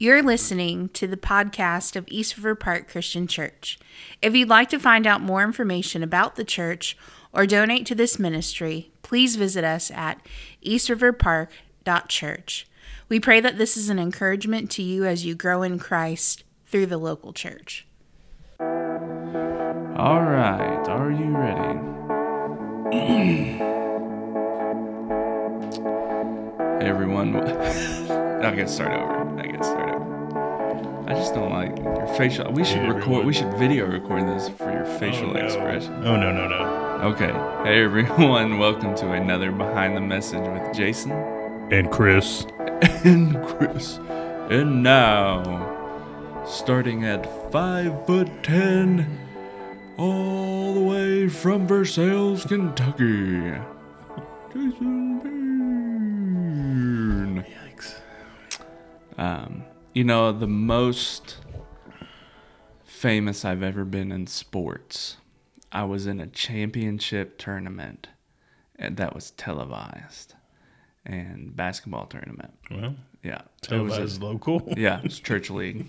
You're listening to the podcast of East River Park Christian Church. If you'd like to find out more information about the church or donate to this ministry, please visit us at eastriverpark.church. We pray that this is an encouragement to you as you grow in Christ through the local church. All right, are you ready? everyone. I gotta start over. I gotta start over. I just don't like your facial. We should Hey, record. everyone. We should video record this for your facial Oh, no. expression. Oh no no no. Okay. Hey everyone. Welcome to another Behind the Message with Jason And Chris. and Chris. And now, starting at five foot ten, all the way from Versailles, Kentucky, Jason Um, you know, the most famous I've ever been in sports, I was in a championship tournament that was televised and basketball tournament. Well, Yeah. it was a- televised local. yeah, it's church league.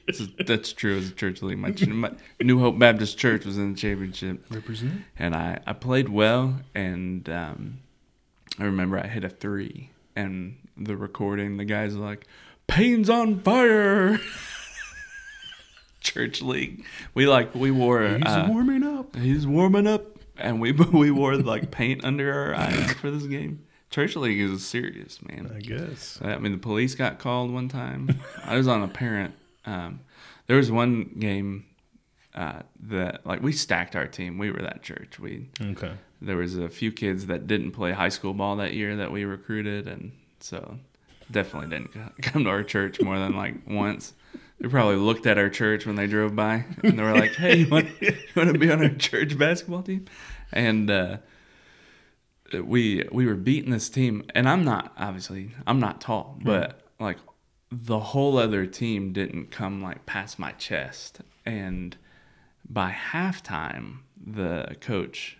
Is- that's true. It's a church league. My, my New Hope Baptist Church was in the championship, Represent. and I, I played well. And um, I remember I hit a three, and the recording, the guy's like, "Payne's on fire." church league. We like we wore. He's uh, warming up. He's warming up, and we we wore like paint under our eyes for this game. Church league is serious, man. I guess. I mean, the police got called one time. I was on a parent. Um, there was one game uh, that like we stacked our team. We were that church. We Okay. there was a few kids that didn't play high school ball that year that we recruited, and so definitely didn't come to our church more than like once. They probably looked at our church when they drove by, and they were like, "Hey, you want, you want to be on our church basketball team?" And uh, we we were beating this team, and I'm not obviously I'm not tall, but like the whole other team didn't come like past my chest, and by halftime, the coach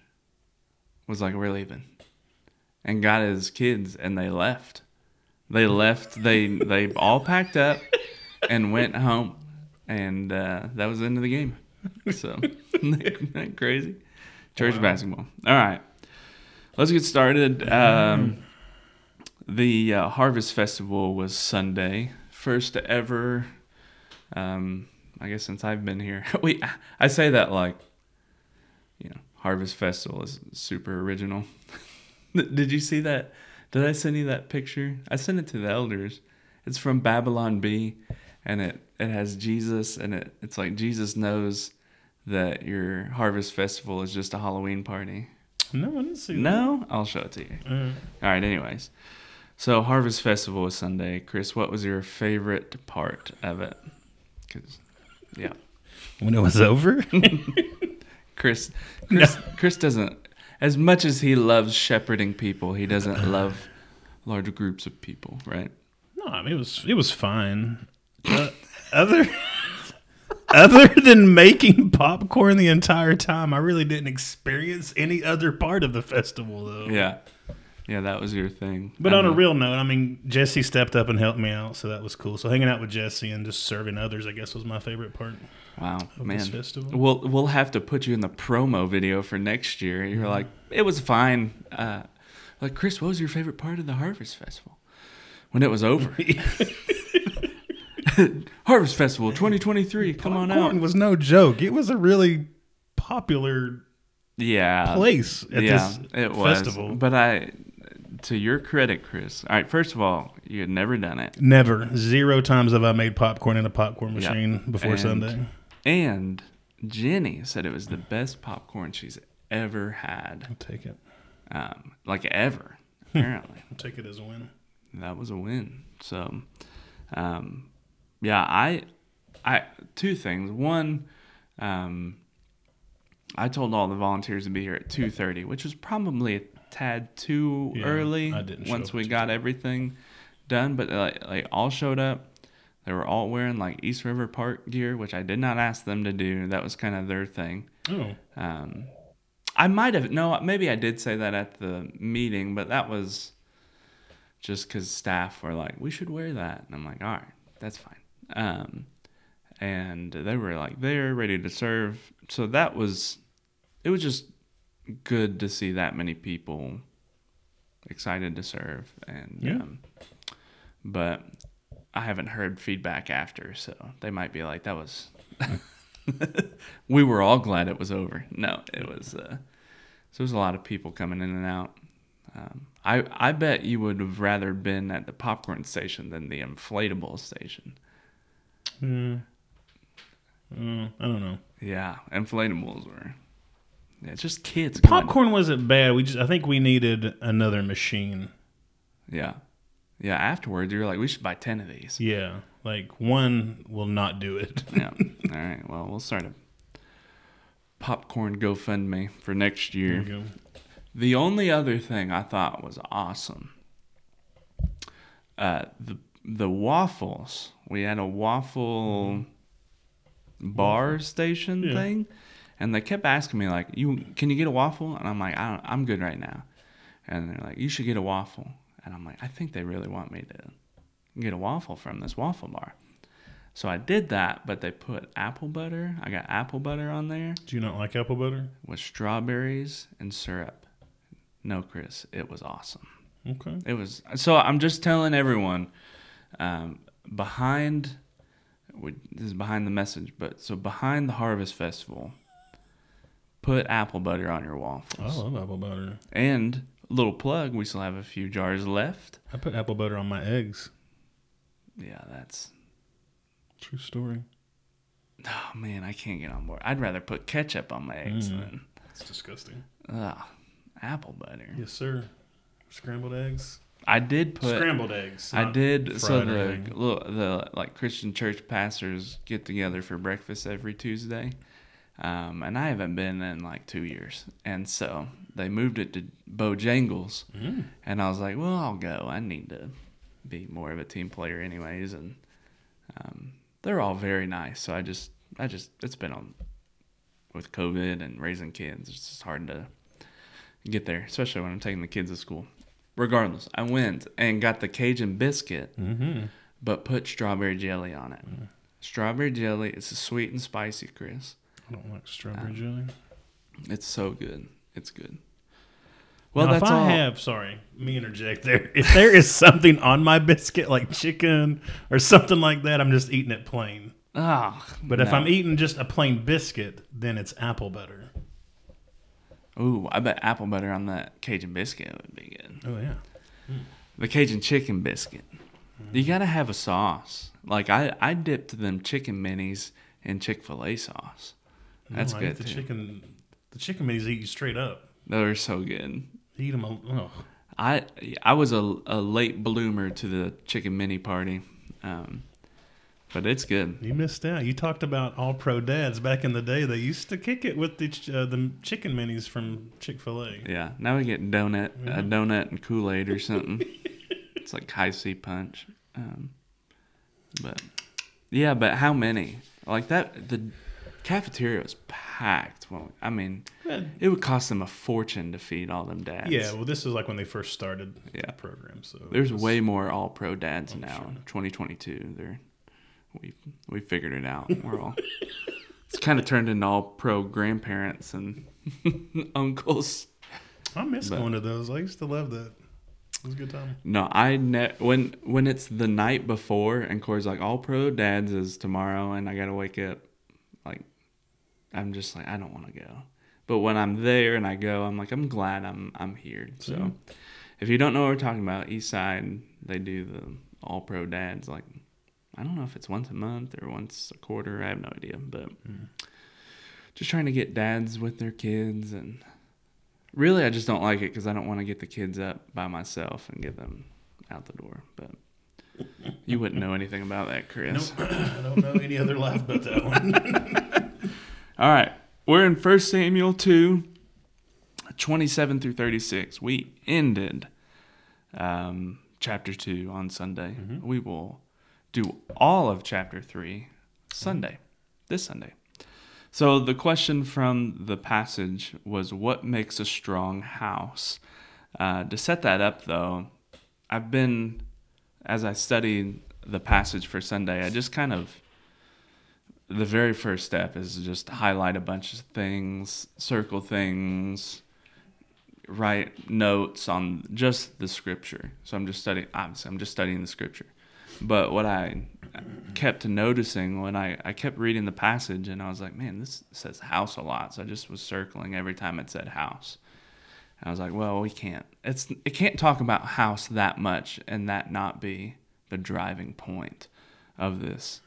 was like, "We're leaving," and got his kids, and they left. They left. They they all packed up and went home, and uh, that was the end of the game. So, isn't that crazy? Church basketball. All right, let's get started. Um, the uh, Harvest Festival was Sunday, first ever. Um, I guess since I've been here, we I say that like, you know, Harvest Festival is super original. Did you see that? Did I send you that picture? I sent it to the elders. It's from Babylon Bee, and it it has Jesus, and it it's like Jesus knows that your Harvest Festival is just a Halloween party. No, I didn't see No, I'll show it to you. that. Uh, All right. Anyways, so Harvest Festival was Sunday. Chris, what was your favorite part of it? Because, yeah, when it was over. Chris, Chris, Chris doesn't. As much as he loves shepherding people, he doesn't love large groups of people, right? no, I mean it was it was fine. Uh, other other than making popcorn the entire time, I really didn't experience any other part of the festival though. Yeah, yeah, that was your thing. But on a real note, I mean, Jesse stepped up and helped me out, so that was cool. So hanging out with Jesse and just serving others, I guess, was my favorite part. wow, of man, this festival. we'll we'll have to put you in the promo video for next year. You're Mm-hmm. like, it was fine. Uh, like Chris, what was your favorite part of the Harvest Festival? When it was over. Harvest Festival 2023. Come on out. was no joke. It was a really popular Yeah. place at yeah, this it was. festival. But I, to your credit, Chris. All right. First of all, you had never done it, Never, zero times have I made popcorn in a popcorn Yeah. machine before And- Sunday. and Jenny said it was the best popcorn she's ever had. I'll take it. Um, like ever. Apparently, I'll take it as a win. that was a win. So, um, yeah, I, I two things. One, um, I told all the volunteers to be here at two thirty, which was probably a tad too Yeah, early. I didn't show once we got everything done, but like, like all showed up. They were all wearing like East River Park gear, which I did not ask them to do. That was kind of their thing. Oh, Um, I might have no, maybe I did say that at the meeting, but that was just because staff were like, "We should wear that," and I'm like, "All right, that's fine. Um, and they were like there, ready to serve. So that was, it was just good to see that many people excited to serve. And Yeah. um, but I haven't heard feedback after, so they might be like, that was. we were all glad it was over. No, it was. Uh, so there was a lot of people coming in and out. Um, I I bet you would have rather been at the popcorn station than the inflatable station. Mm. Mm, I don't know. Yeah, inflatables were. Yeah, just kids. going- Popcorn wasn't bad. We just I think we needed another machine. Yeah, yeah. Afterwards, you're like, we should buy ten of these. Yeah, like one will not do it. yeah. All right. Well, we'll start a popcorn GoFundMe for next There year. you go. The only other thing I thought was awesome, uh, the the waffles. We had a waffle bar station Yeah. thing, and they kept asking me like, "You can you get a waffle?" And I'm like, "I don't, I'm good right now." And they're like, "You should get a waffle." And I'm like, "I think they really want me to get a waffle from this waffle bar." So I did that, but they put apple butter. I got apple butter on there Do you not like apple butter? with strawberries and syrup. No, Chris, it was awesome. Okay. It was so. I'm just telling everyone um, behind. we- This is behind the message, but so behind the Harvest Festival, put apple butter on your waffles. I love apple butter. And little plug, we still have a few jars left. I put apple butter on my eggs. Yeah, that's. True story. Oh man, I can't get on board. I'd rather put ketchup on my eggs Mm. than It's disgusting. ugh, apple butter. Yes, sir. Scrambled eggs. I did put Scrambled eggs. I did. So the the like Christian church pastors get together for breakfast every Tuesday, um, and I haven't been in like two years, and so they moved it to Bojangles, Mm. and I was like, well, I'll go. I need to be more of a team player, anyways, and um, they're all very nice. So I just, I just, it's been on with COVID and raising kids. It's just hard to get there, especially when I'm taking the kids to school. Regardless, I went and got the Cajun biscuit, Mm-hmm. but put strawberry jelly on it. Strawberry jelly, it's a sweet and spicy, Chris. I don't like strawberry Um, jelly. It's so good. It's good. Well, Now, that's if I all. have, sorry, me interject there. If there is something on my biscuit, like chicken or something like that, I'm just eating it plain. Ah, But if no. I'm eating just a plain biscuit, then it's apple butter. ooh, I bet apple butter on that Cajun biscuit would be good. Oh yeah. The Cajun chicken biscuit. Mm-hmm. You gotta have a sauce. Like I, I dipped them chicken minis in Chick Fil A sauce. That's no, I good the too. chicken. The chicken minis eat you straight up. They're so good. Eat them. Oh, I I was a, a late bloomer to the chicken mini party, um, but it's good. you missed out. You talked about all pro dads back in the day. They used to kick it with the uh, the chicken minis from Chick Fil A. Yeah, now we get donut a Mhm. donut and Kool Aid or something. it's like Hi-C punch. Um, but yeah, but how many? Like that the cafeteria was packed. Well, I mean, it would cost them a fortune to feed all them dads. Yeah, well, this is like when they first started Yeah. the program. So There's was- way more all pro dads Oh, now. sure. 2022. They're we we figured it out. We're all it's kind of turned into all pro grandparents and uncles. I miss but- going to those. I used to love that. It was a good time. No, I ne- when when it's the night before and Corey's like all pro dads is tomorrow and I gotta wake up I'm just like I don't want to go. But when I'm there and I go, I'm like I'm glad I'm I'm here. So Mhm. if you don't know what we're talking about, East Side they do the all pro dads like I don't know if it's once a month or once a quarter. I have no idea, but just trying to get dads with their kids and really I just don't like it because I don't want to get the kids up by myself and get them out the door. But you wouldn't know anything about that, Chris. Nope. I don't know any other laugh but that one. All right. We're in 1 Samuel 2, 27 through 36. We ended um, chapter 2 on Sunday. Mhm. We will do all of chapter 3 Sunday, this Sunday. So the question from the passage was what makes a strong house? Uh, to set that up, though, I've been, as I studied the passage for Sunday, I just kind of the very first step is just highlight a bunch of things, circle things, write notes on just the scripture. So I'm just studying. Obviously, I'm just studying the scripture. But what I kept noticing when I, I kept reading the passage and I was like, man, this says house a lot. So I just was circling every time it said house. I was like, well, we can't. It's it can't talk about house that much and that not be the driving point of this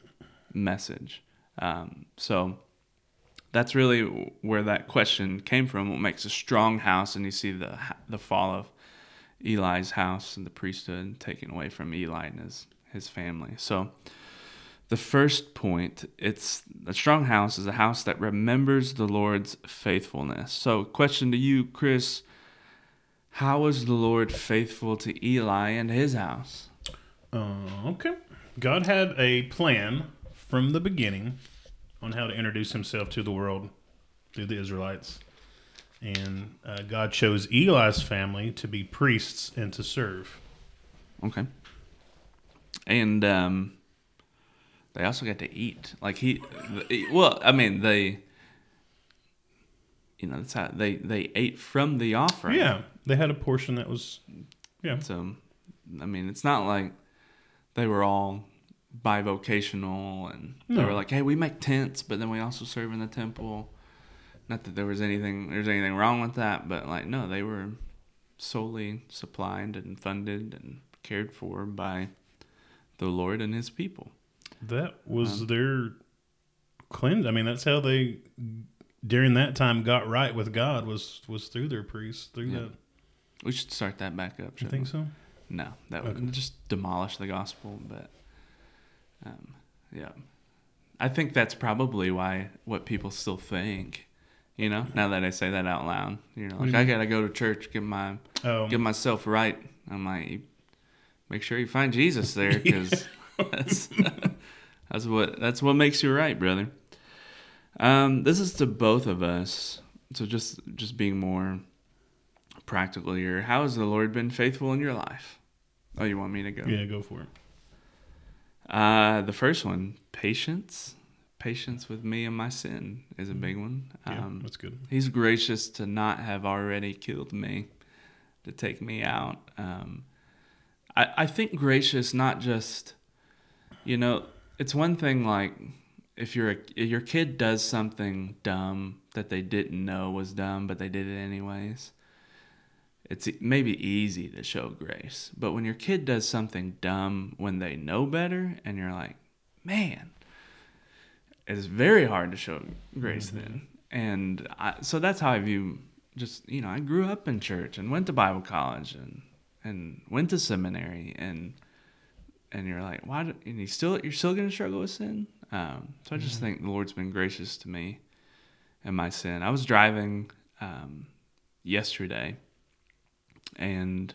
message. Um, so that's really where that question came from. What makes a strong house? And you see the the fall of Eli's house and the priesthood taken away from Eli and his his family. So the first point, it's a strong house is a house that remembers the Lord's faithfulness. So question to you, Chris, how was the Lord faithful to Eli and his house? Uh, okay. God had a plan from the beginning on how to introduce himself to the world through the Israelites. And uh, God chose Eli's family to be priests and to serve. Okay. And um, they also got to eat. Like he, well, I mean, they, you know, that's how they they ate from the offering. Yeah, they had a portion that was, yeah. So, I mean, it's not like they were all bivocational and they were hmm. like, hey, we make tents, but then we also serve in the temple. Not that there was anything there's anything wrong with that, but like no, they were solely supplied and funded and cared for by the Lord and His people. That was um, their cleanse. I mean, that's how they during that time got right with God was was through their priests through Yeah. that. We should start that back up. You think we? so? No, that would just demolish the gospel. But um, yeah, I think that's probably why what people still think. You know, now that I say that out loud, you know, like you I gotta go to church, get my Oh, get myself right. I'm like, make sure you find Jesus there, because that's that's what that's what makes you right, brother. Um, this is to both of us. So just just being more practical here. How has the Lord been faithful in your life? Oh, you want me to go? yeah, go for it. Uh, the first one, patience. Patience with me and my sin is a big one. Yeah, Um, that's good. He's gracious to not have already killed me, to take me out. Um, I, I think gracious, not just, you know, it's one thing like if your if your kid does something dumb that they didn't know was dumb, but they did it anyways. It's maybe easy to show grace, but when your kid does something dumb when they know better, and you're like, man, it's very hard to show grace then. And I, so that's how I view just, you know, I grew up in church and went to Bible college and, and went to seminary and, and you're like, why, do, and you still, you're still going to struggle with sin. Um, so I just think the Lord's been gracious to me and my sin. I was driving, um, yesterday and,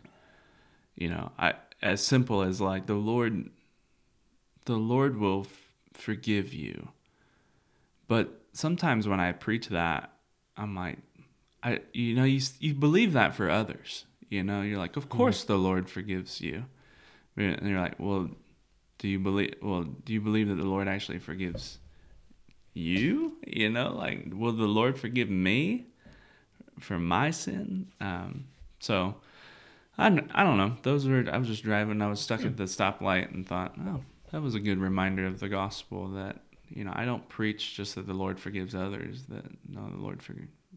you know, I, as simple as like the Lord, the Lord will f- forgive you. But sometimes when I preach that, I'm like, I you know you you believe that for others. You know, you're like, of course the Lord forgives you, and you're like, well, do you believe? Well, do you believe that the Lord actually forgives you? You know, like, will the Lord forgive me for my sin? Um, so. I, don't- I don't know. Those were I was just driving. I was stuck at the stoplight and thought, oh, that was a good reminder of the gospel that you know I don't preach just that the Lord forgives others. That no, the Lord for,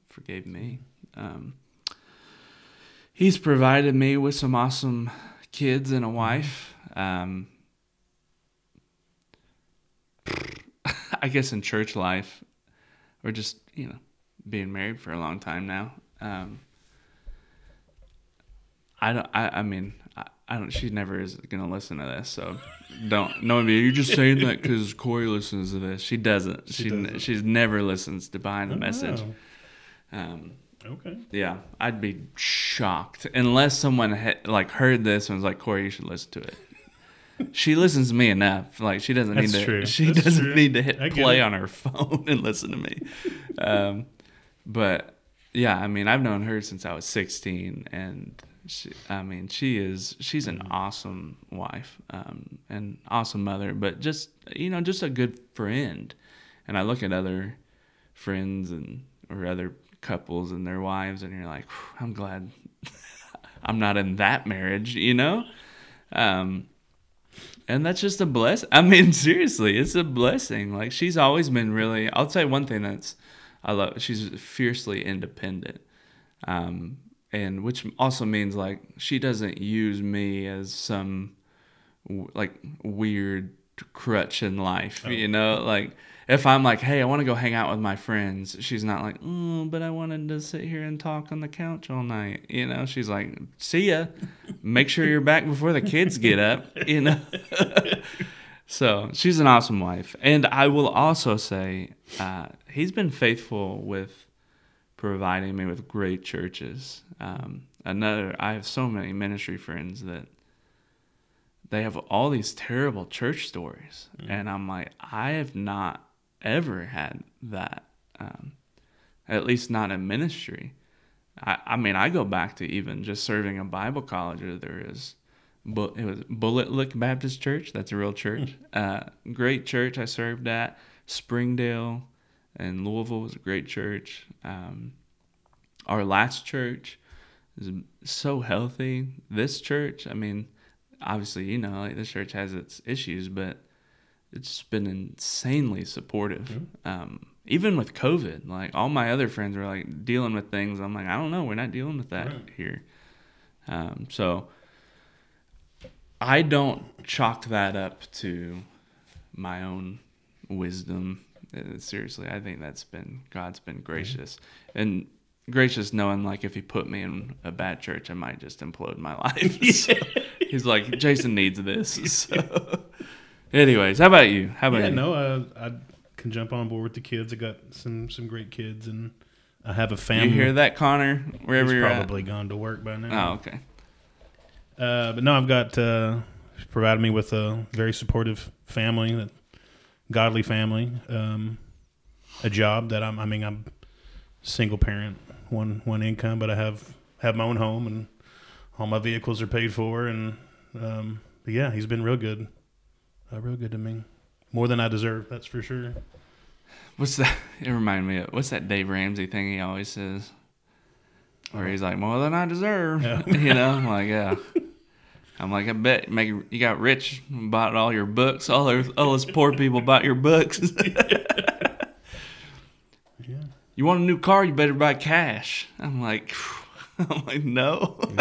forgave me. Um, he's provided me with some awesome kids and a wife. Um, I guess in church life, or just you know being married for a long time now. Um, I don't. I, I mean, I, I don't. She never is gonna listen to this, so don't. No one be. You're just saying that because Corey listens to this. She doesn't. She She doesn't. she's never listens to behind the message. Oh, Um, okay. yeah, I'd be shocked unless someone had, like heard this and was like, Corey, you should listen to it. she listens to me enough. Like she doesn't That's need to. true. She That's doesn't true. need to hit play it. on her phone and listen to me. Um, but yeah, I mean, I've known her since I was 16, and She, I mean, she is. She's an awesome wife, um, and awesome mother. But just you know, just a good friend. And I look at other friends and or other couples and their wives, and you're like, I'm glad I'm not in that marriage. You know. Um, and that's just a bless. I mean, seriously, it's a blessing. Like she's always been really. I'll tell you one thing that's I love. She's fiercely independent, um, and which also means like she doesn't use me as some like weird crutch in life. You know, like if I'm like, hey, I want to go hang out with my friends, she's not like, oh, but I wanted to sit here and talk on the couch all night. You know, she's like, see ya. Make sure you're back before the kids get up. You know. so she's an awesome wife, and I will also say, uh, he's been faithful with providing me with great churches. Um, another, I have so many ministry friends that they have all these terrible church stories, and I'm like, I have not ever had that, um, at least not in ministry. I, I mean, I go back to even just serving a Bible college. Or there is, but it was Bullitt Lick Baptist Church. That's a real church. uh, great church I served at. Springdale and Louisville was a great church. Um, our last church is so healthy. This church, I mean, obviously, you know, like this church has its issues, but it's been insanely supportive. Um, even with COVID, like all my other friends were like dealing with things. I'm like, I don't know, we're not dealing with that Right. here. Um, so I don't chalk that up to my own wisdom. Uh, seriously, I think that's been God's been gracious and gracious, knowing like if He put me in a bad church, I might just implode my life. So he's like, Jason needs this. So, anyways, how about you? How about Yeah, you? no, uh, I can jump on board with the kids. I got some some great kids, and I have a family. You hear that, Connor? Wherever He's you're probably gone to work by now. Oh, okay. Uh, but no, I've got uh, provided me with a very supportive family, that godly family, um, a job that I'm. I mean, I'm single parent, one one income, but I have have my own home and all my vehicles are paid for, and um, yeah, he's been real good, uh, real good to me, more than I deserve. That's for sure. What's that? It reminded me of what's that Dave Ramsey thing he always says, where he's like, "More than I deserve." Yeah. you know, I'm like, yeah. I'm like, I bet make you got rich, and bought all your books. All those, all those poor people bought your books. Yeah. you want a new car? You better buy cash. I'm like, I'm like, no. all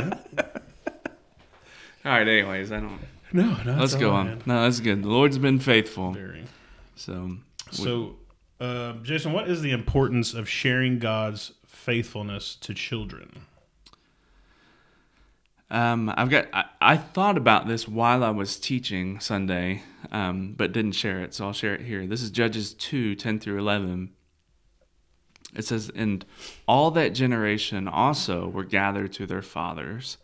right. Anyways, I don't. No, no. let's go on. No, that's good. The Lord's been faithful. Very. So, So, uh, Jason, what is the importance of sharing God's faithfulness to children? Um, I've got. I, I thought about this while I was teaching Sunday, um, but didn't share it, so I'll share it here. This is Judges 2, 10 through 11. It says, And all that generation also were gathered to their fathers.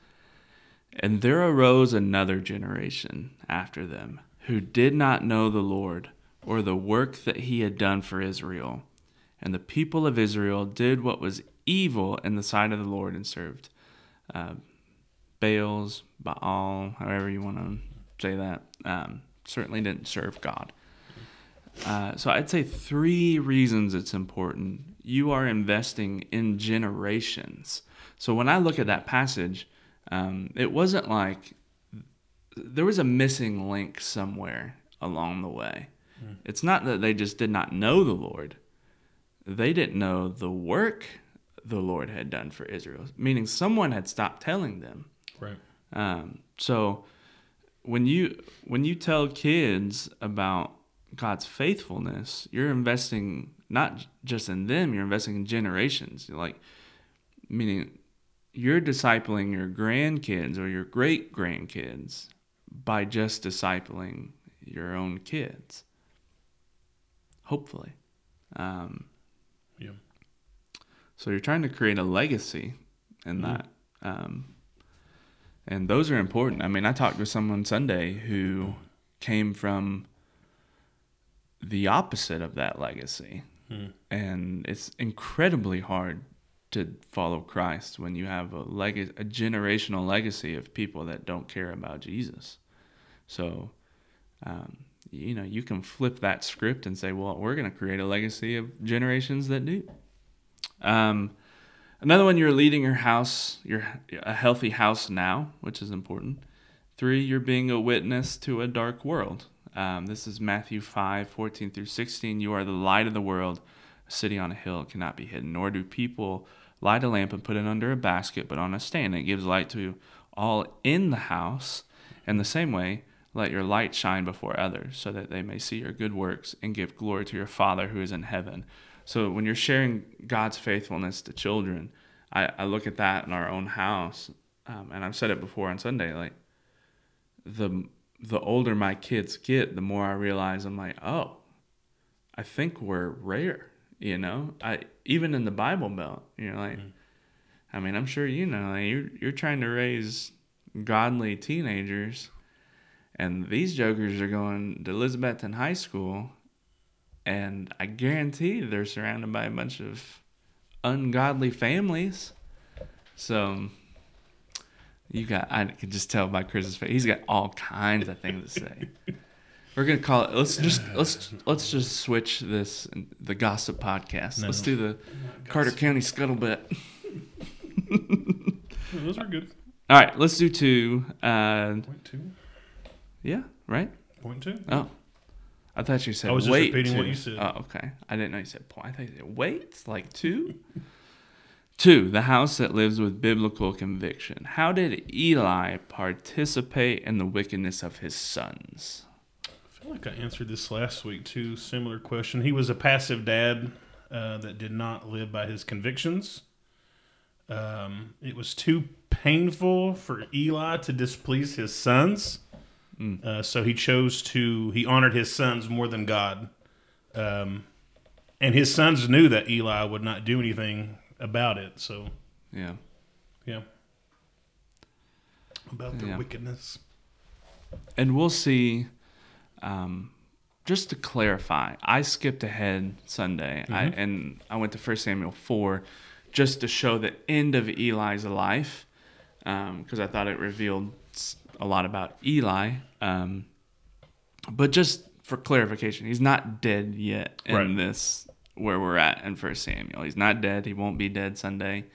And there arose another generation after them, who did not know the Lord, or the work that he had done for Israel. And the people of Israel did what was evil in the sight of the Lord and served uh, Baals, Baal, however you want to say that, um, certainly didn't serve God. Uh, so I'd say three reasons it's important. You are investing in generations. So when I look at that passage, um, it wasn't like there was a missing link somewhere along the way. It's not that they just did not know the Lord, they didn't know the work the Lord had done for Israel, meaning someone had stopped telling them. Um, so when you when you tell kids about God's faithfulness, you're investing not just in them, you're investing in generations. You're like meaning you're discipling your grandkids or your great grandkids by just discipling your own kids. Hopefully. Um, Yeah. so you're trying to create a legacy in that. Um, and those are important. I mean, I talked with someone Sunday who came from the opposite of that legacy. Hmm. And it's incredibly hard to follow Christ when you have a leg- a generational legacy of people that don't care about Jesus. So, um, you know, you can flip that script and say, well, we're going to create a legacy of generations that do. Um, another one, you're leading your house, you're a healthy house now, which is important. Three, you're being a witness to a dark world. Um, this is Matthew 5 14 through 16. You are the light of the world. A city on a hill cannot be hidden, nor do people light a lamp and put it under a basket, but on a stand. It gives light to all in the house. In the same way, let your light shine before others, so that they may see your good works and give glory to your Father who is in heaven. So when you're sharing God's faithfulness to children, I, I look at that in our own house, um, and I've said it before on Sunday. Like the the older my kids get, the more I realize I'm like, oh, I think we're rare. You know, I even in the Bible Belt, you know, like, mm. I mean, I'm sure you know, like, you're you're trying to raise godly teenagers, and these jokers are going to Elizabethton High School, and I guarantee they're surrounded by a bunch of ungodly families. So you got I can just tell by Chris's face. He's got all kinds of things to say. We're gonna call it. Let's just let's let's just switch this the gossip podcast. No, let's do the Carter County scuttlebutt. Those are good. All right, let's do two. Uh, Point two. Yeah, right. Point two. Oh, I thought you said. I was just wait repeating what you said. Oh, okay. I didn't know you said point. I thought you said wait, like two. two, the house that lives with biblical conviction. How did Eli participate in the wickedness of his sons? I feel like I answered this last week too. Similar question. He was a passive dad uh, that did not live by his convictions. Um, it was too painful for Eli to displease his sons, mm. uh, so he chose to. He honored his sons more than God, um, and his sons knew that Eli would not do anything about it. So, yeah, yeah, about the yeah. wickedness. And we'll see um, just to clarify, I skipped ahead Sunday, mm-hmm. I, and I went to First Samuel four, just to show the end of Eli's life, because um, I thought it revealed a lot about Eli. Um, but just for clarification, he's not dead yet in right. this where we're at in First Samuel. He's not dead. He won't be dead Sunday.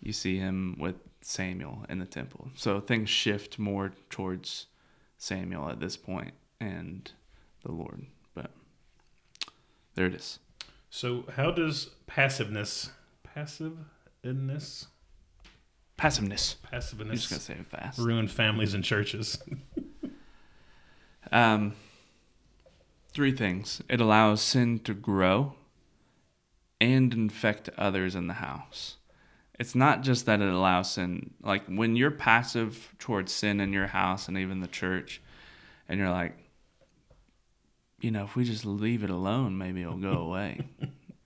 You see him with Samuel in the temple, so things shift more towards Samuel at this point and the Lord. But there it is. So, how does passiveness, passive passiveness, passiveness, passiveness, I'm just gonna say it fast, ruin families and churches? um, three things. It allows sin to grow and infect others in the house. It's not just that it allows sin. Like when you're passive towards sin in your house and even the church, and you're like, you know, if we just leave it alone, maybe it'll go away.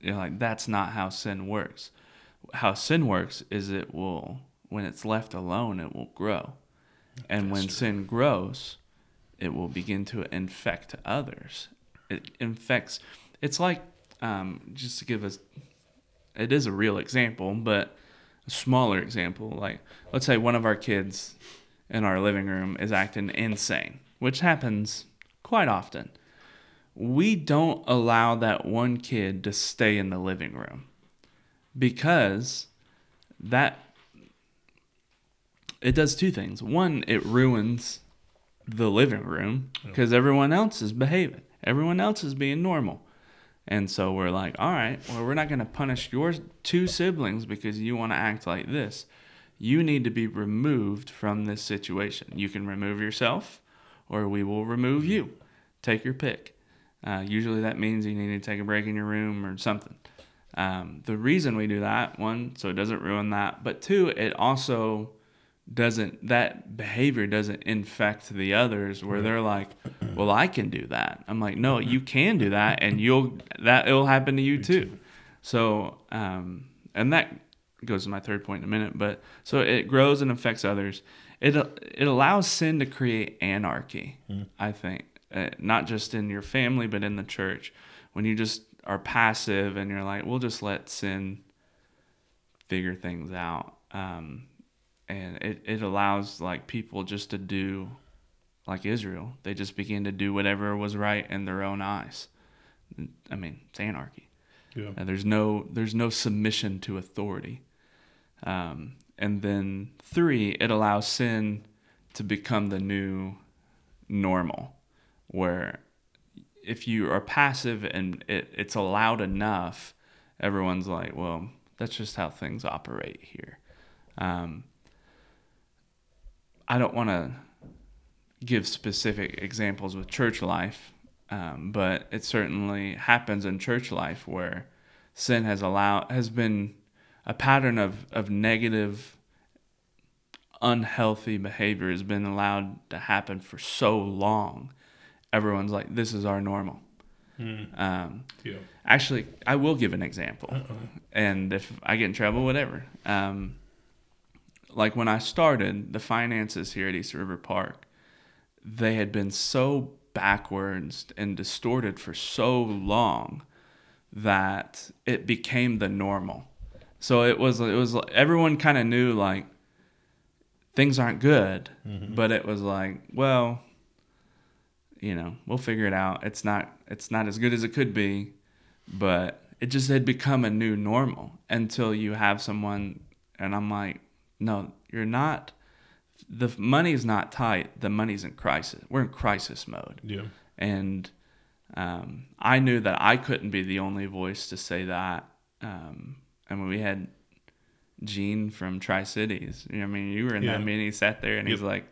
you're like that's not how sin works. How sin works is it will, when it's left alone, it will grow. And that's when true. sin grows, it will begin to infect others. It infects, it's like, um, just to give us, it is a real example, but a smaller example. Like, let's say one of our kids in our living room is acting insane, which happens quite often we don't allow that one kid to stay in the living room because that it does two things. One, it ruins the living room because everyone else is behaving. Everyone else is being normal. And so we're like, all right, well, we're not going to punish your two siblings because you want to act like this. You need to be removed from this situation. You can remove yourself or we will remove you. Take your pick. Uh, usually that means you need to take a break in your room or something. Um, the reason we do that, one, so it doesn't ruin that, but two, it also doesn't, that behavior doesn't infect the others where they're like, well, I can do that. I'm like, no, you can do that and you'll, that it'll happen to you too. So, um, and that goes to my third point in a minute, but so it grows and affects others. It, it allows sin to create anarchy, mm. I think uh, not just in your family, but in the church. When you just are passive and you're like, we'll just let sin figure things out. Um, and it, it allows like people just to do like Israel. They just begin to do whatever was right in their own eyes. I mean, it's anarchy. Yeah. Uh, there's no there's no submission to authority. Um, and then three, it allows sin to become the new normal, where if you are passive and it, it's allowed enough, everyone's like, well, that's just how things operate here. Um, I don't want to give specific examples with church life, um, but it certainly happens in church life where sin has allowed has been a pattern of, of negative unhealthy behavior has been allowed to happen for so long. Everyone's like this is our normal. Um, Yeah. actually i will give an example. And if i get in trouble whatever. Um, like when i started the finances here at east river park they had been so backwards and distorted for so long that it became the normal. So it was it was everyone kind of knew like things aren't good, mm-hmm. but it was like, well, you know, we'll figure it out. It's not it's not as good as it could be, but it just had become a new normal until you have someone and I'm like, no, you're not the money's not tight. The money's in crisis. We're in crisis mode Yeah. and um, I knew that I couldn't be the only voice to say that. Um, I mean, we had Gene from Tri Cities. You know, I mean, you were in Yeah. that meeting. He sat there and he's like,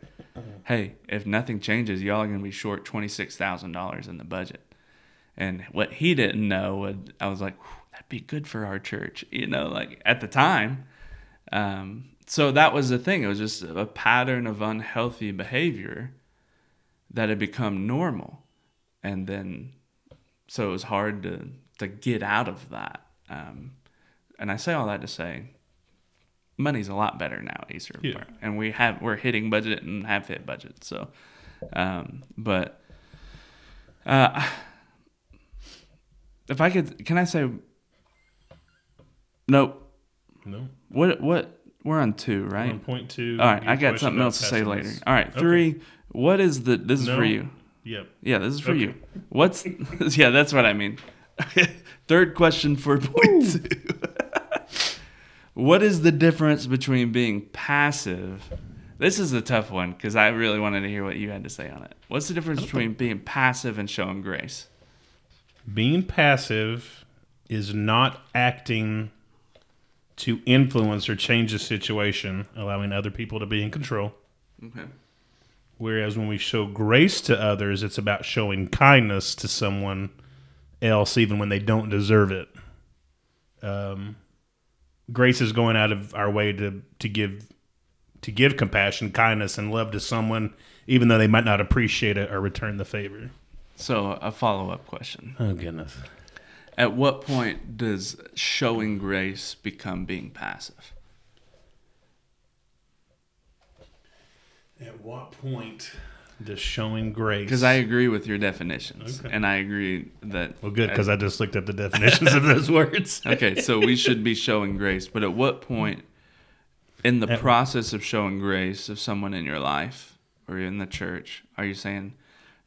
"Hey, if nothing changes, y'all are gonna be short twenty six thousand dollars in the budget." And what he didn't know, would I was like, "That'd be good for our church," you know, like at the time. Um, so that was the thing. It was just a pattern of unhealthy behavior that had become normal and then so it was hard to to get out of that um, and i say all that to say money's a lot better now Easter Yeah. And we have we're hitting budget and have hit budget so um, but uh, if i could can i say nope No. what what we're on two right On point two. all right i got something else to say later pessimist. all right Okay. three what is the this is No. for you Yep. yeah, this is for Okay. you. What's yeah, that's what I mean. Third question for point two. what is the difference between being passive? This is a tough one because I really wanted to hear what you had to say on it. What's the difference between being passive and showing grace? Being passive is not acting to influence or change the situation, allowing other people to be in control. Okay. Whereas when we show grace to others, it's about showing kindness to someone else, even when they don't deserve it. Um, grace is going out of our way to to give to give compassion, kindness, and love to someone, even though they might not appreciate it or return the favor. So a follow up question: Oh goodness. At what point does showing grace become being passive? At what point does showing grace? Because I agree with your definitions, Okay. and I agree that well, good because I just looked up the definitions of those words. okay, so we should be showing grace, but at what point in the At- process of showing grace of someone in your life or in the church are you saying,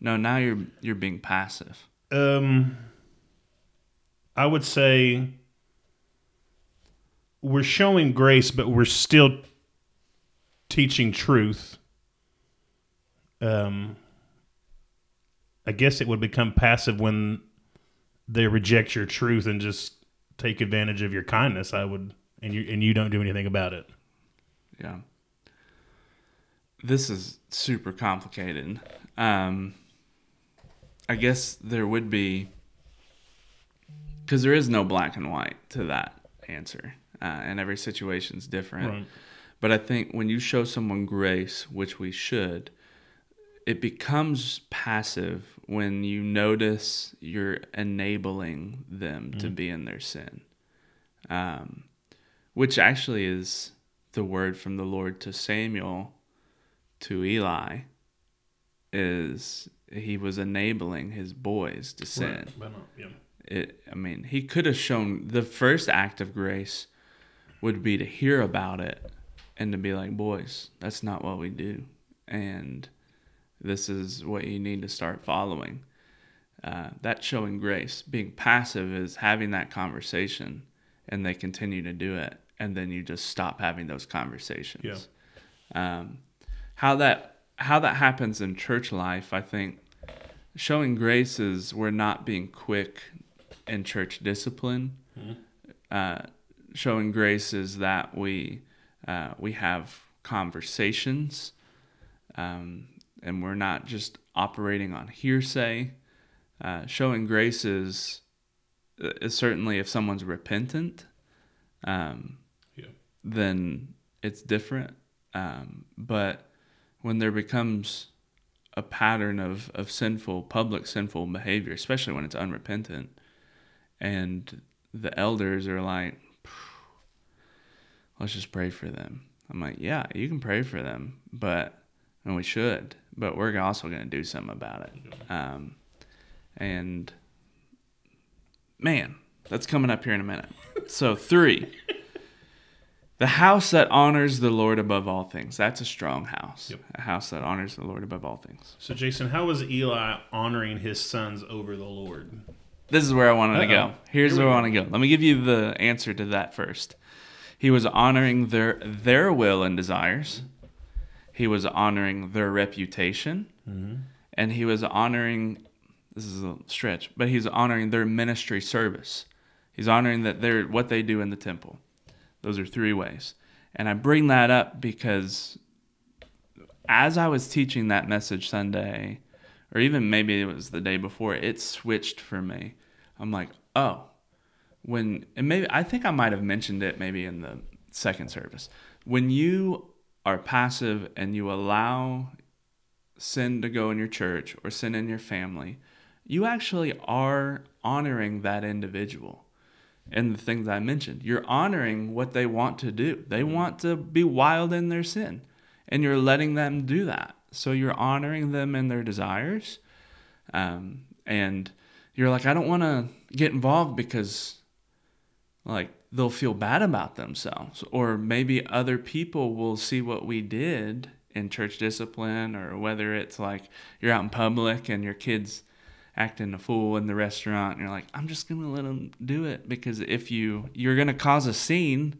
"No, now you're you're being passive." Um, I would say we're showing grace, but we're still teaching truth. Um, I guess it would become passive when they reject your truth and just take advantage of your kindness. I would, and you and you don't do anything about it. Yeah. This is super complicated. Um, I guess there would be, because there is no black and white to that answer, uh, and every situation's different. Right. But I think when you show someone grace, which we should, it becomes passive when you notice you're enabling them to be in their sin, um, which actually is the word from the Lord to Samuel to Eli is he was enabling his boys to sin Right. But not- yeah. it i mean he could have shown the first act of grace would be to hear about it and to be like, boys, that's not what we do. And this is what you need to start following. Uh, that's showing grace. Being passive is having that conversation and they continue to do it. And then you just stop having those conversations. Yeah. Um, how that how that happens in church life, I think showing grace is we're not being quick in church discipline. Uh, showing grace is that we uh, we have conversations, um, and we're not just operating on hearsay. Uh, showing grace is, is certainly if someone's repentant, um, Yeah. then it's different. Um, but when there becomes a pattern of, of sinful, public sinful behavior, especially when it's unrepentant, and the elders are like, let's just pray for them. I'm like, yeah, you can pray for them, but, and we should, but we're also going to do something about it. Um, and man, that's coming up here in a minute. So, three, the house that honors the Lord above all things. That's a strong house. Yep. A house that honors the Lord above all things. So, Jason, how was Eli honoring his sons over the Lord? This is where I wanted to Uh-oh. go. Here's Here where I want to go. Let me give you the answer to that first. He was honoring their their will and desires. He was honoring their reputation, mm-hmm. and he was honoring. This is a stretch, but he's honoring their ministry service. He's honoring that they're what they do in the temple. Those are three ways, and I bring that up because as I was teaching that message Sunday, or even maybe it was the day before, it switched for me. I'm like, oh, when and maybe I think I might have mentioned it maybe in the second service. When you are passive and you allow sin to go in your church or sin in your family, you actually are honoring that individual. And the things I mentioned, you're honoring what they want to do. They want to be wild in their sin, and you're letting them do that. So you're honoring them and their desires. Um, and you're like, I don't want to get involved because like they'll feel bad about themselves or maybe other people will see what we did in church discipline or whether it's like you're out in public and your kids acting a fool in the restaurant and you're like i'm just gonna let them do it because if you you're gonna cause a scene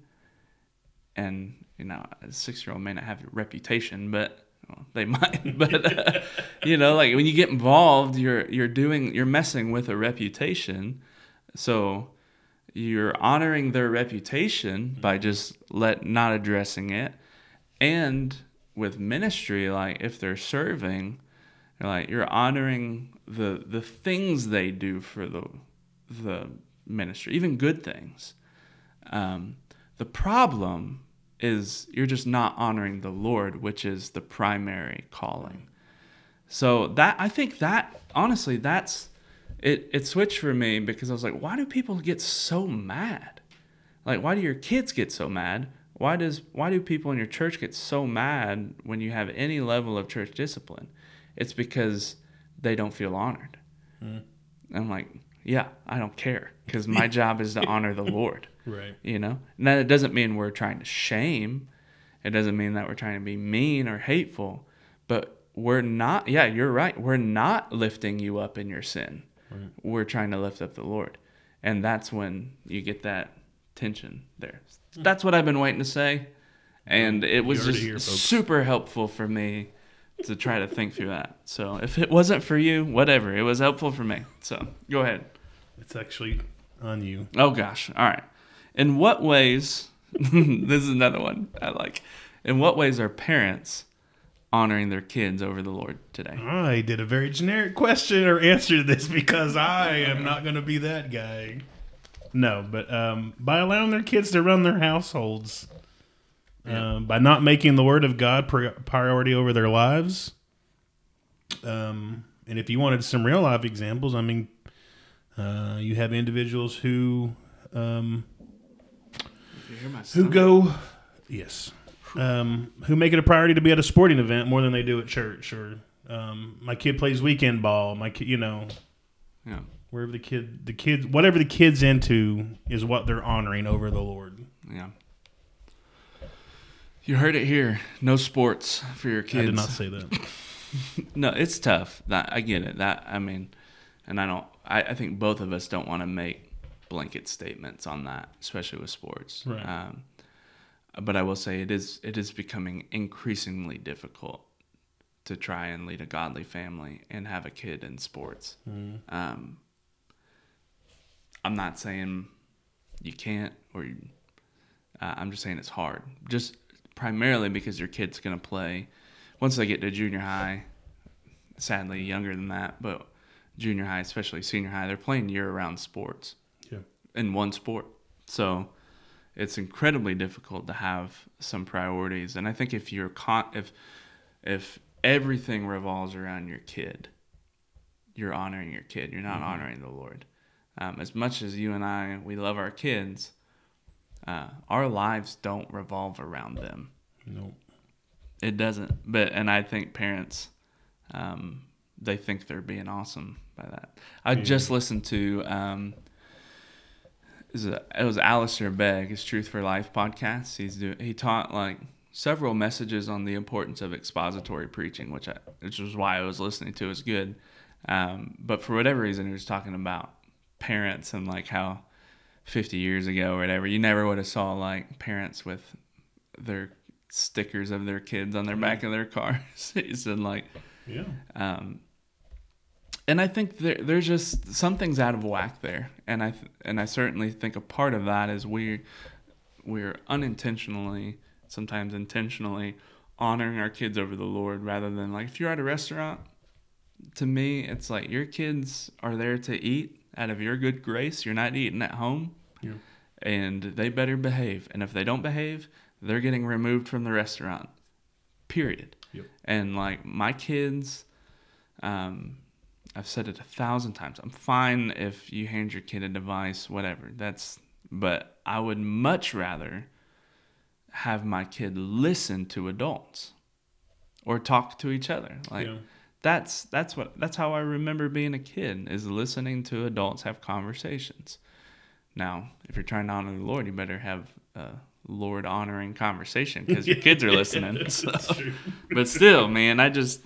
and you know a six year old may not have a reputation but well, they might but uh, you know like when you get involved you're you're doing you're messing with a reputation. So you're honoring their reputation by just let not addressing it. And with ministry like if they're serving you're like you're honoring the the things they do for the the ministry even good things. Um, the problem is you're just not honoring the lord which is the primary calling so that i think that honestly that's it it switched for me because I was like, why do people get so mad? Like, why do your kids get so mad? Why does why do people in your church get so mad when you have any level of church discipline? It's because they don't feel honored. Hmm. I'm like, yeah, I don't care because my job is to honor the Lord. Right. You know, and that it doesn't mean we're trying to shame. It doesn't mean that we're trying to be mean or hateful, but we're not. Yeah, you're right. We're not lifting you up in your sin. We're trying to lift up the Lord, and that's when you get that tension there. That's what I've been waiting to say, and it was just here, super helpful for me to try to think through that. So if it wasn't for you, whatever, it was helpful for me. So go ahead. It's actually on you. Oh gosh. All right. In what ways this is another one I like. In what ways are parents honoring their kids over the Lord today? I did a very generic question or answer to this because I am not going to be that guy. No, but um, by allowing their kids to run their households, um, by not making the Word of God pri- priority over their lives. Um, and if you wanted some real life examples, I mean, uh, you have individuals who um, who go, yes, um, who make it a priority to be at a sporting event more than they do at church. Or um, my kid plays weekend ball. My kid, you know, Yeah. wherever the kid, the kids, whatever the kid's into is what they're honoring over the Lord. Yeah. You heard it here. No sports for your kids. I did not say that. No, it's tough. That I get it. That I mean, and I don't. I, I think both of us don't want to make blanket statements on that, especially with sports. Right. Um, but I will say it is it is becoming increasingly difficult to try and lead a godly family and have a kid in sports. Um, I'm not saying you can't, or you, uh, I'm just saying it's hard. Just primarily because your kid's gonna play once they get to junior high. Sadly, younger than that, but junior high, especially senior high, they're playing year-round sports Yeah. in one sport. So it's incredibly difficult to have some priorities. And I think if you're con- if if everything revolves around your kid, you're honoring your kid. You're not honoring the Lord. Um, as much as you and I we love our kids, uh, our lives don't revolve around them. No. It doesn't. But and I think parents, um, they think they're being awesome by that. I just listened to um, is it, it was Alistair Begg, his Truth for Life podcast. He's do, he taught like several messages on the importance of expository preaching, which I, which was why I was listening to. It's good, um, but for whatever reason, he was talking about parents and like how 50 years ago or whatever, you never would have saw like parents with their stickers of their kids on their back of their cars. he said like Yeah. um, and I think there, there's just something's out of whack there, and I th- and I certainly think a part of that is we we're unintentionally, sometimes intentionally, honoring our kids over the Lord rather than like if you're at a restaurant. To me, it's like your kids are there to eat out of your good grace. You're not eating at home, Yeah. and they better behave. And if they don't behave, they're getting removed from the restaurant. Period. Yep. And like my kids, um, I've said it a thousand times. I'm fine if you hand your kid a device, whatever. That's, but I would much rather have my kid listen to adults or talk to each other. Like Yeah. that's that's what that's how I remember being a kid is listening to adults have conversations. Now, if you're trying to honor the Lord, you better have a Lord honoring conversation because your kids are listening. So- That's true. but still, man, I just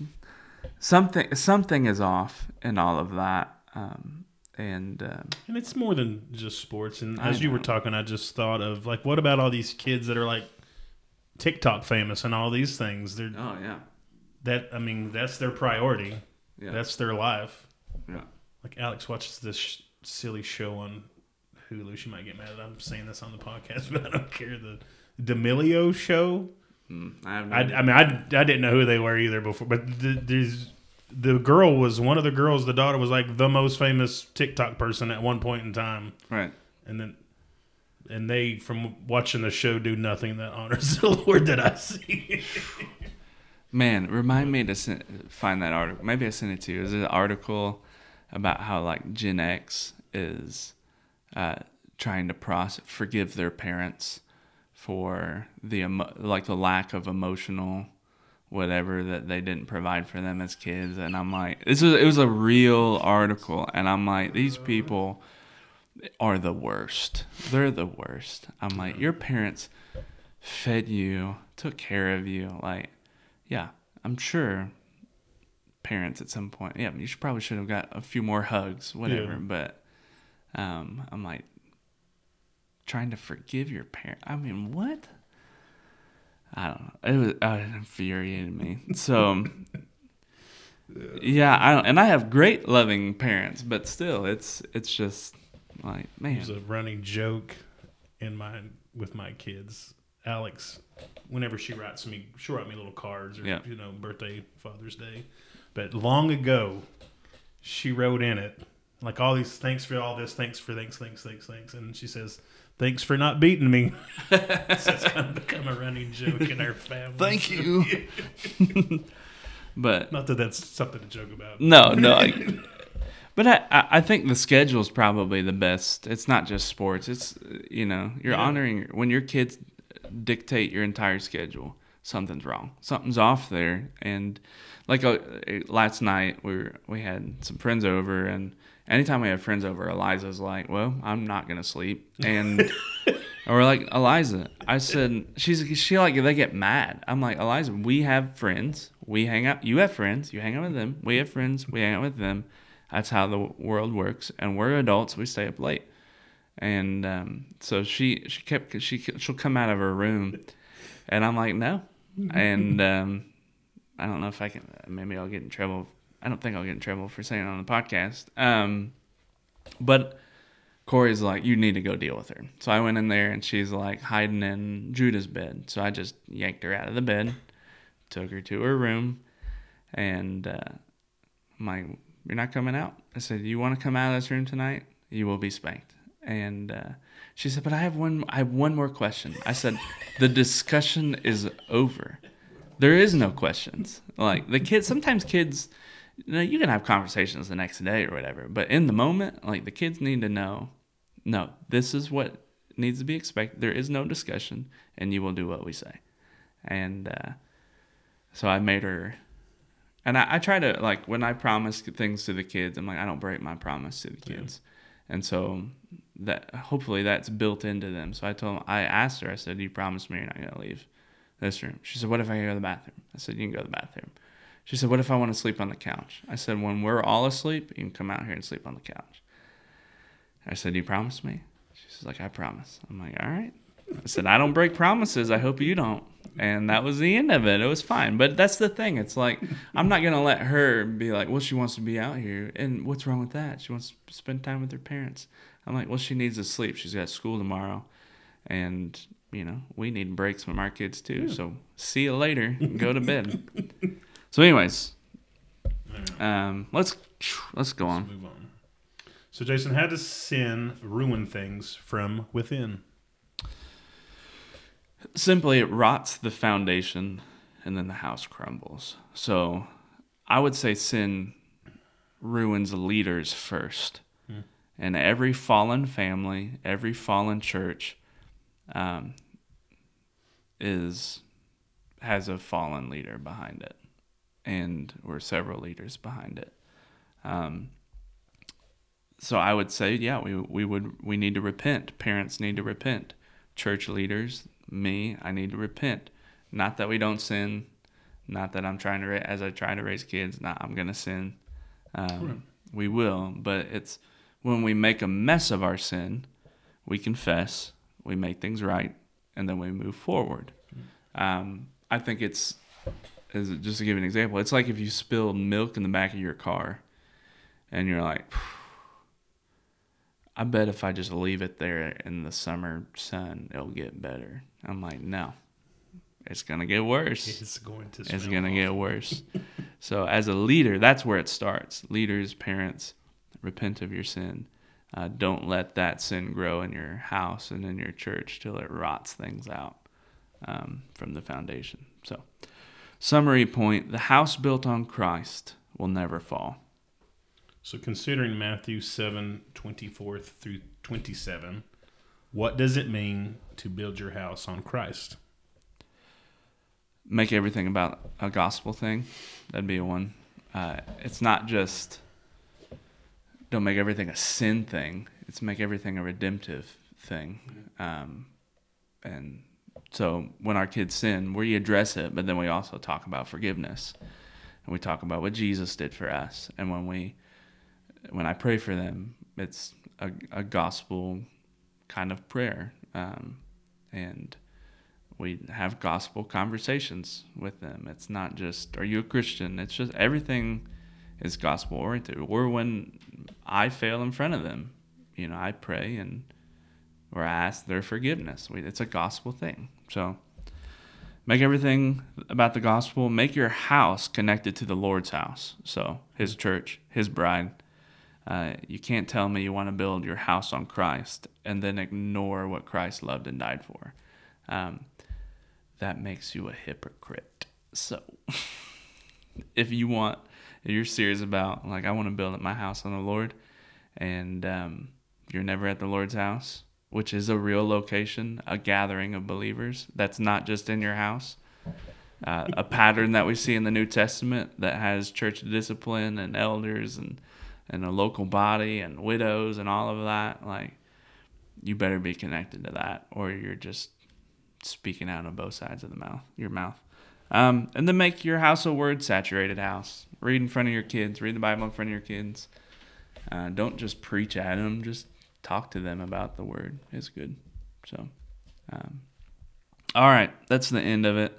something something is off in all of that. Um, and um, And it's more than just sports. And as you were talking, I just thought of like, what about all these kids that are like TikTok famous and all these things? They're oh yeah, that I mean, that's their priority. yeah, That's their life. yeah. Like Alex watches this sh- silly show on Hulu. She might get mad that I'm saying this on the podcast, but I don't care. The D'Amelio show. Mm, I no I. I mean, I, I didn't know who they were either before, but the, there's the girl was one of the girls. The daughter was like the most famous TikTok person at one point in time, right. and then and they from watching the show do nothing that honors the Lord that I see. Man, remind me to send, find that article. Maybe I sent it to you. Is an article about how like Gen X is uh, trying to process, forgive their parents for the emo- like the lack of emotional whatever that they didn't provide for them as kids, and I'm like, this is it was a real article, and I'm like, these people are the worst. They're the worst. I'm like, your parents fed you, took care of you, like yeah, I'm sure parents at some point, yeah, you should probably should have got a few more hugs, whatever. Yeah. But um, I'm like trying to forgive your parent. I mean, what? I don't know. It was uh, it infuriated me. So yeah, I don't, and I have great loving parents, but still, it's it's just like man, There's a running joke in my with my kids. Alex, whenever she writes me, she'll write me little cards or Yeah. you know birthday, Father's Day. But long ago, she wrote in it like all these thanks for all this, thanks for thanks, thanks, thanks, thanks, and she says. Thanks for not beating me. so it's kind of become a running joke in our family. Thank you. but Not that that's something to joke about. No, no. I, but I, I I think the schedule is probably the best. It's not just sports. It's you know you're Yeah. honoring when your kids dictate your entire schedule. Something's wrong. Something's off there. And like uh, last night, we were, we had some friends over, and anytime we have friends over, Eliza's like, "Well, I'm not gonna sleep," and And we're like, Eliza, I said, she's she like they get mad. I'm like, Eliza, we have friends. We hang out. You have friends. You hang out with them. We have friends. We hang out with them. That's how the world works. And we're adults. We stay up late. And um, so she she kept she she'll come out of her room, and I'm like, no. And um, I don't know if I can. Maybe I'll get in trouble. I don't think I'll get in trouble for saying on the podcast. Um, but Corey's like, you need to go deal with her. So I went in there and she's like hiding in Judah's bed. So I just yanked her out of the bed, took her to her room, and uh, like, you're not coming out. I said, you want to come out of this room tonight? You will be spanked. And uh, she said, but I have one. I have one more question. I said, the discussion is over. There is no questions. Like the kids. Sometimes kids you know, you can have conversations the next day or whatever, but in the moment, like the kids need to know, no, this is what needs to be expected. There is no discussion, and you will do what we say. And uh, so I made her, and I, I, try to like when I promise things to the kids, I'm like I don't break my promise to the kids, yeah. and so that hopefully that's built into them. So I told them, I asked her, I said, "You promise me you're not gonna leave this room?" She said, "What if I go to the bathroom?" I said, "You can go to the bathroom." She said, What if I want to sleep on the couch? I said, When we're all asleep, you can come out here and sleep on the couch. I said, You promise me? She's like, I promise. I'm like, All right. I said, I don't break promises. I hope you don't. And that was the end of it. It was fine. But that's the thing. It's like, I'm not going to let her be like, well, she wants to be out here. And what's wrong with that? She wants to spend time with her parents. I'm like, well, she needs to sleep. She's got school tomorrow. And, you know, we need breaks from our kids too. Yeah. So see you later. Go to bed. So, anyways, um, let's let's go on. Move on. So, Jason, how does sin ruin things from within? Simply, it rots the foundation, and then the house crumbles. So, I would say sin ruins leaders first. Hmm. And every fallen family, every fallen church, um, is has a fallen leader behind it and were several leaders behind it. Um, so I would say, yeah, we we would we need to repent. Parents need to repent. Church leaders, me, I need to repent. Not that we don't sin, not that I'm trying to as I try to raise kids. Not I'm gonna sin. Um, We will, but it's when we make a mess of our sin, we confess, we make things right, and then we move forward. Hmm. Um, I think it's as just to give an example, it's like if you spilled milk in the back of your car, and you're like, I bet if I just leave it there in the summer sun, it'll get better. I'm like, no, it's gonna get worse. It's going to. It's gonna get worse. so as a leader, that's where it starts. Leaders, parents, repent of your sin. Uh, don't let that sin grow in your house and in your church till it rots things out um, from the foundation. So. Summary point The house built on Christ will never fall. So, considering Matthew 7 24 through 27, what does it mean to build your house on Christ? Make everything about a gospel thing. That'd be one. Uh, it's not just don't make everything a sin thing. It's make everything a redemptive thing. Um, and so when our kids sin, we address it, but then we also talk about forgiveness, and we talk about what Jesus did for us. And when we, when I pray for them, it's a, a gospel kind of prayer, um, and we have gospel conversations with them. It's not just "Are you a Christian?" It's just everything is gospel oriented. Or when I fail in front of them, you know, I pray and or ask their forgiveness. It's a gospel thing. So make everything about the gospel. Make your house connected to the Lord's house. So his church, his bride. Uh, you can't tell me you want to build your house on Christ and then ignore what Christ loved and died for. Um, that makes you a hypocrite. So if you want, if you're serious about, like, I want to build up my house on the Lord, and um, you're never at the Lord's house, which is a real location, a gathering of believers that's not just in your house. Uh, a pattern that we see in the New Testament that has church discipline and elders and and a local body and widows and all of that. Like you better be connected to that, or you're just speaking out on both sides of the mouth, your mouth. Um, and then make your house a word saturated house. Read in front of your kids. Read the Bible in front of your kids. Uh, don't just preach at them. Just talk to them about the word. is good. So, um, all right, that's the end of it.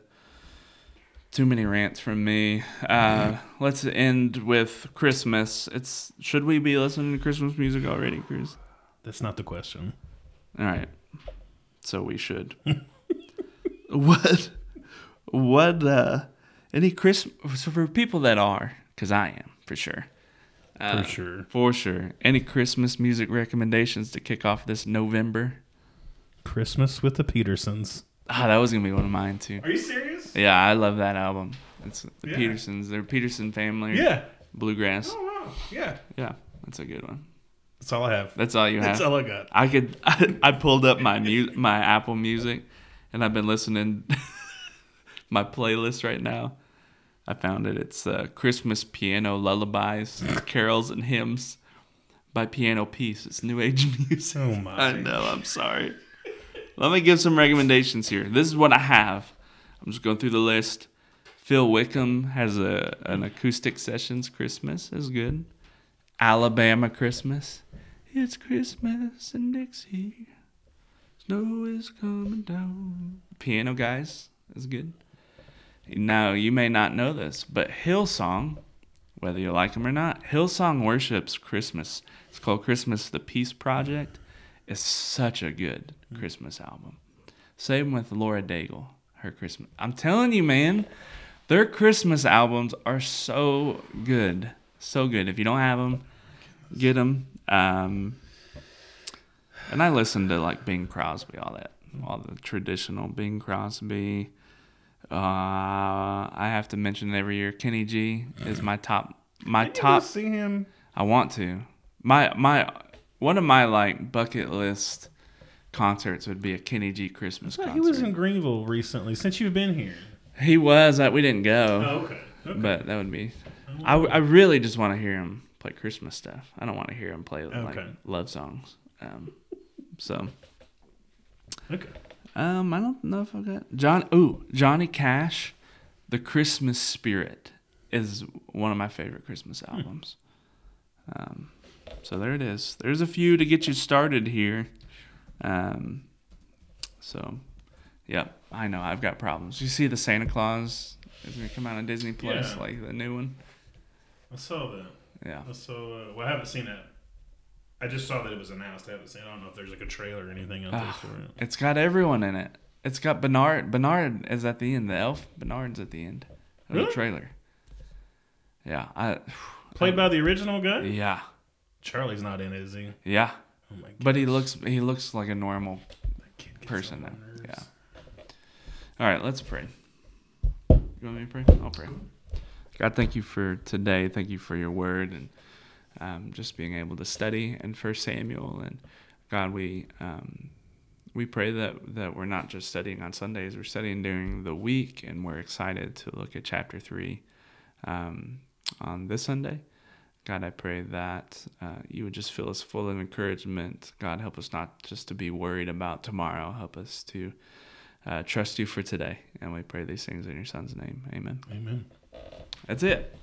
Too many rants from me. Uh, let's end with Christmas. It's should we be listening to Christmas music already, Cruz? That's not the question. All right, so we should. what? What? Uh, any Christmas? So for people that are, because I am for sure. Uh, For sure. For sure. Any Christmas music recommendations to kick off this November? Christmas with the Petersons. Ah, that was gonna be one of mine too. Are you serious? Yeah, I love that album. It's the Yeah. Petersons. They're Peterson family. Yeah. Bluegrass. Oh wow. Yeah. Yeah, that's a good one. That's all I have. That's all you have. That's all I got. I could. I, I pulled up my mu- my Apple Music, and I've been listening my playlist right now. I found it. It's uh, Christmas piano lullabies, carols, and hymns by Piano Piece. It's new age music. Oh my. I know. I'm sorry. Let me give some recommendations here. This is what I have. I'm just going through the list. Phil Wickham has a an acoustic sessions Christmas is good. Alabama Christmas. It's Christmas in Dixie. Snow is coming down. Piano guys is good. Now you may not know this, but Hillsong, whether you like them or not, Hillsong worships Christmas. It's called Christmas the Peace Project. It's such a good Christmas album. Same with Lauren Daigle, her Christmas. I'm telling you, man, their Christmas albums are so good, so good. If you don't have them, get them. Um, and I listen to like Bing Crosby, all that, all the traditional Bing Crosby. Uh, I have to mention every year. Kenny G is my top. My you top. see him? I want to. My my one of my like bucket list concerts would be a Kenny G Christmas concert. He was in Greenville recently. Since you've been here. He was. Uh, we didn't go, okay. but that would be. I, I really just want to hear him play Christmas stuff. I don't want to hear him play like love songs. Um, so Okay. Um, I don't know if I got John. Ooh, Johnny Cash, "The Christmas Spirit" is one of my favorite Christmas albums. Um, so there it is. There's a few to get you started here. Um, so, yep, I know I've got problems. You see, the Santa Claus is gonna come out on Disney Plus, Yeah. like the new one. I saw that. Yeah. I saw. Uh, well, I haven't seen that. I just saw that it was announced. I haven't seen. I don't know if there's like a trailer or anything out there Ah, for it. It's got everyone in it. It's got Bernard. Bernard is at the end. The elf Bernard's at the end of Really? the trailer. Yeah, I. Played by the original guy. Yeah, Charlie's not in it, is he? yeah, Oh my god. but he looks he looks like a normal Kid gets person on now. nerves. Yeah. All right, let's pray. You want me to pray? I'll pray. God, thank you for today. Thank you for your word and um, just being able to study in First Samuel. And God, we um, we pray that that we're not just studying on Sundays. We're studying during the week, and we're excited to look at chapter three um, on this Sunday. God, I pray that uh, you would just fill us full of encouragement. God, help us not just to be worried about tomorrow. Help us to uh, trust you for today. And we pray these things in your son's name. Amen. Amen. That's it.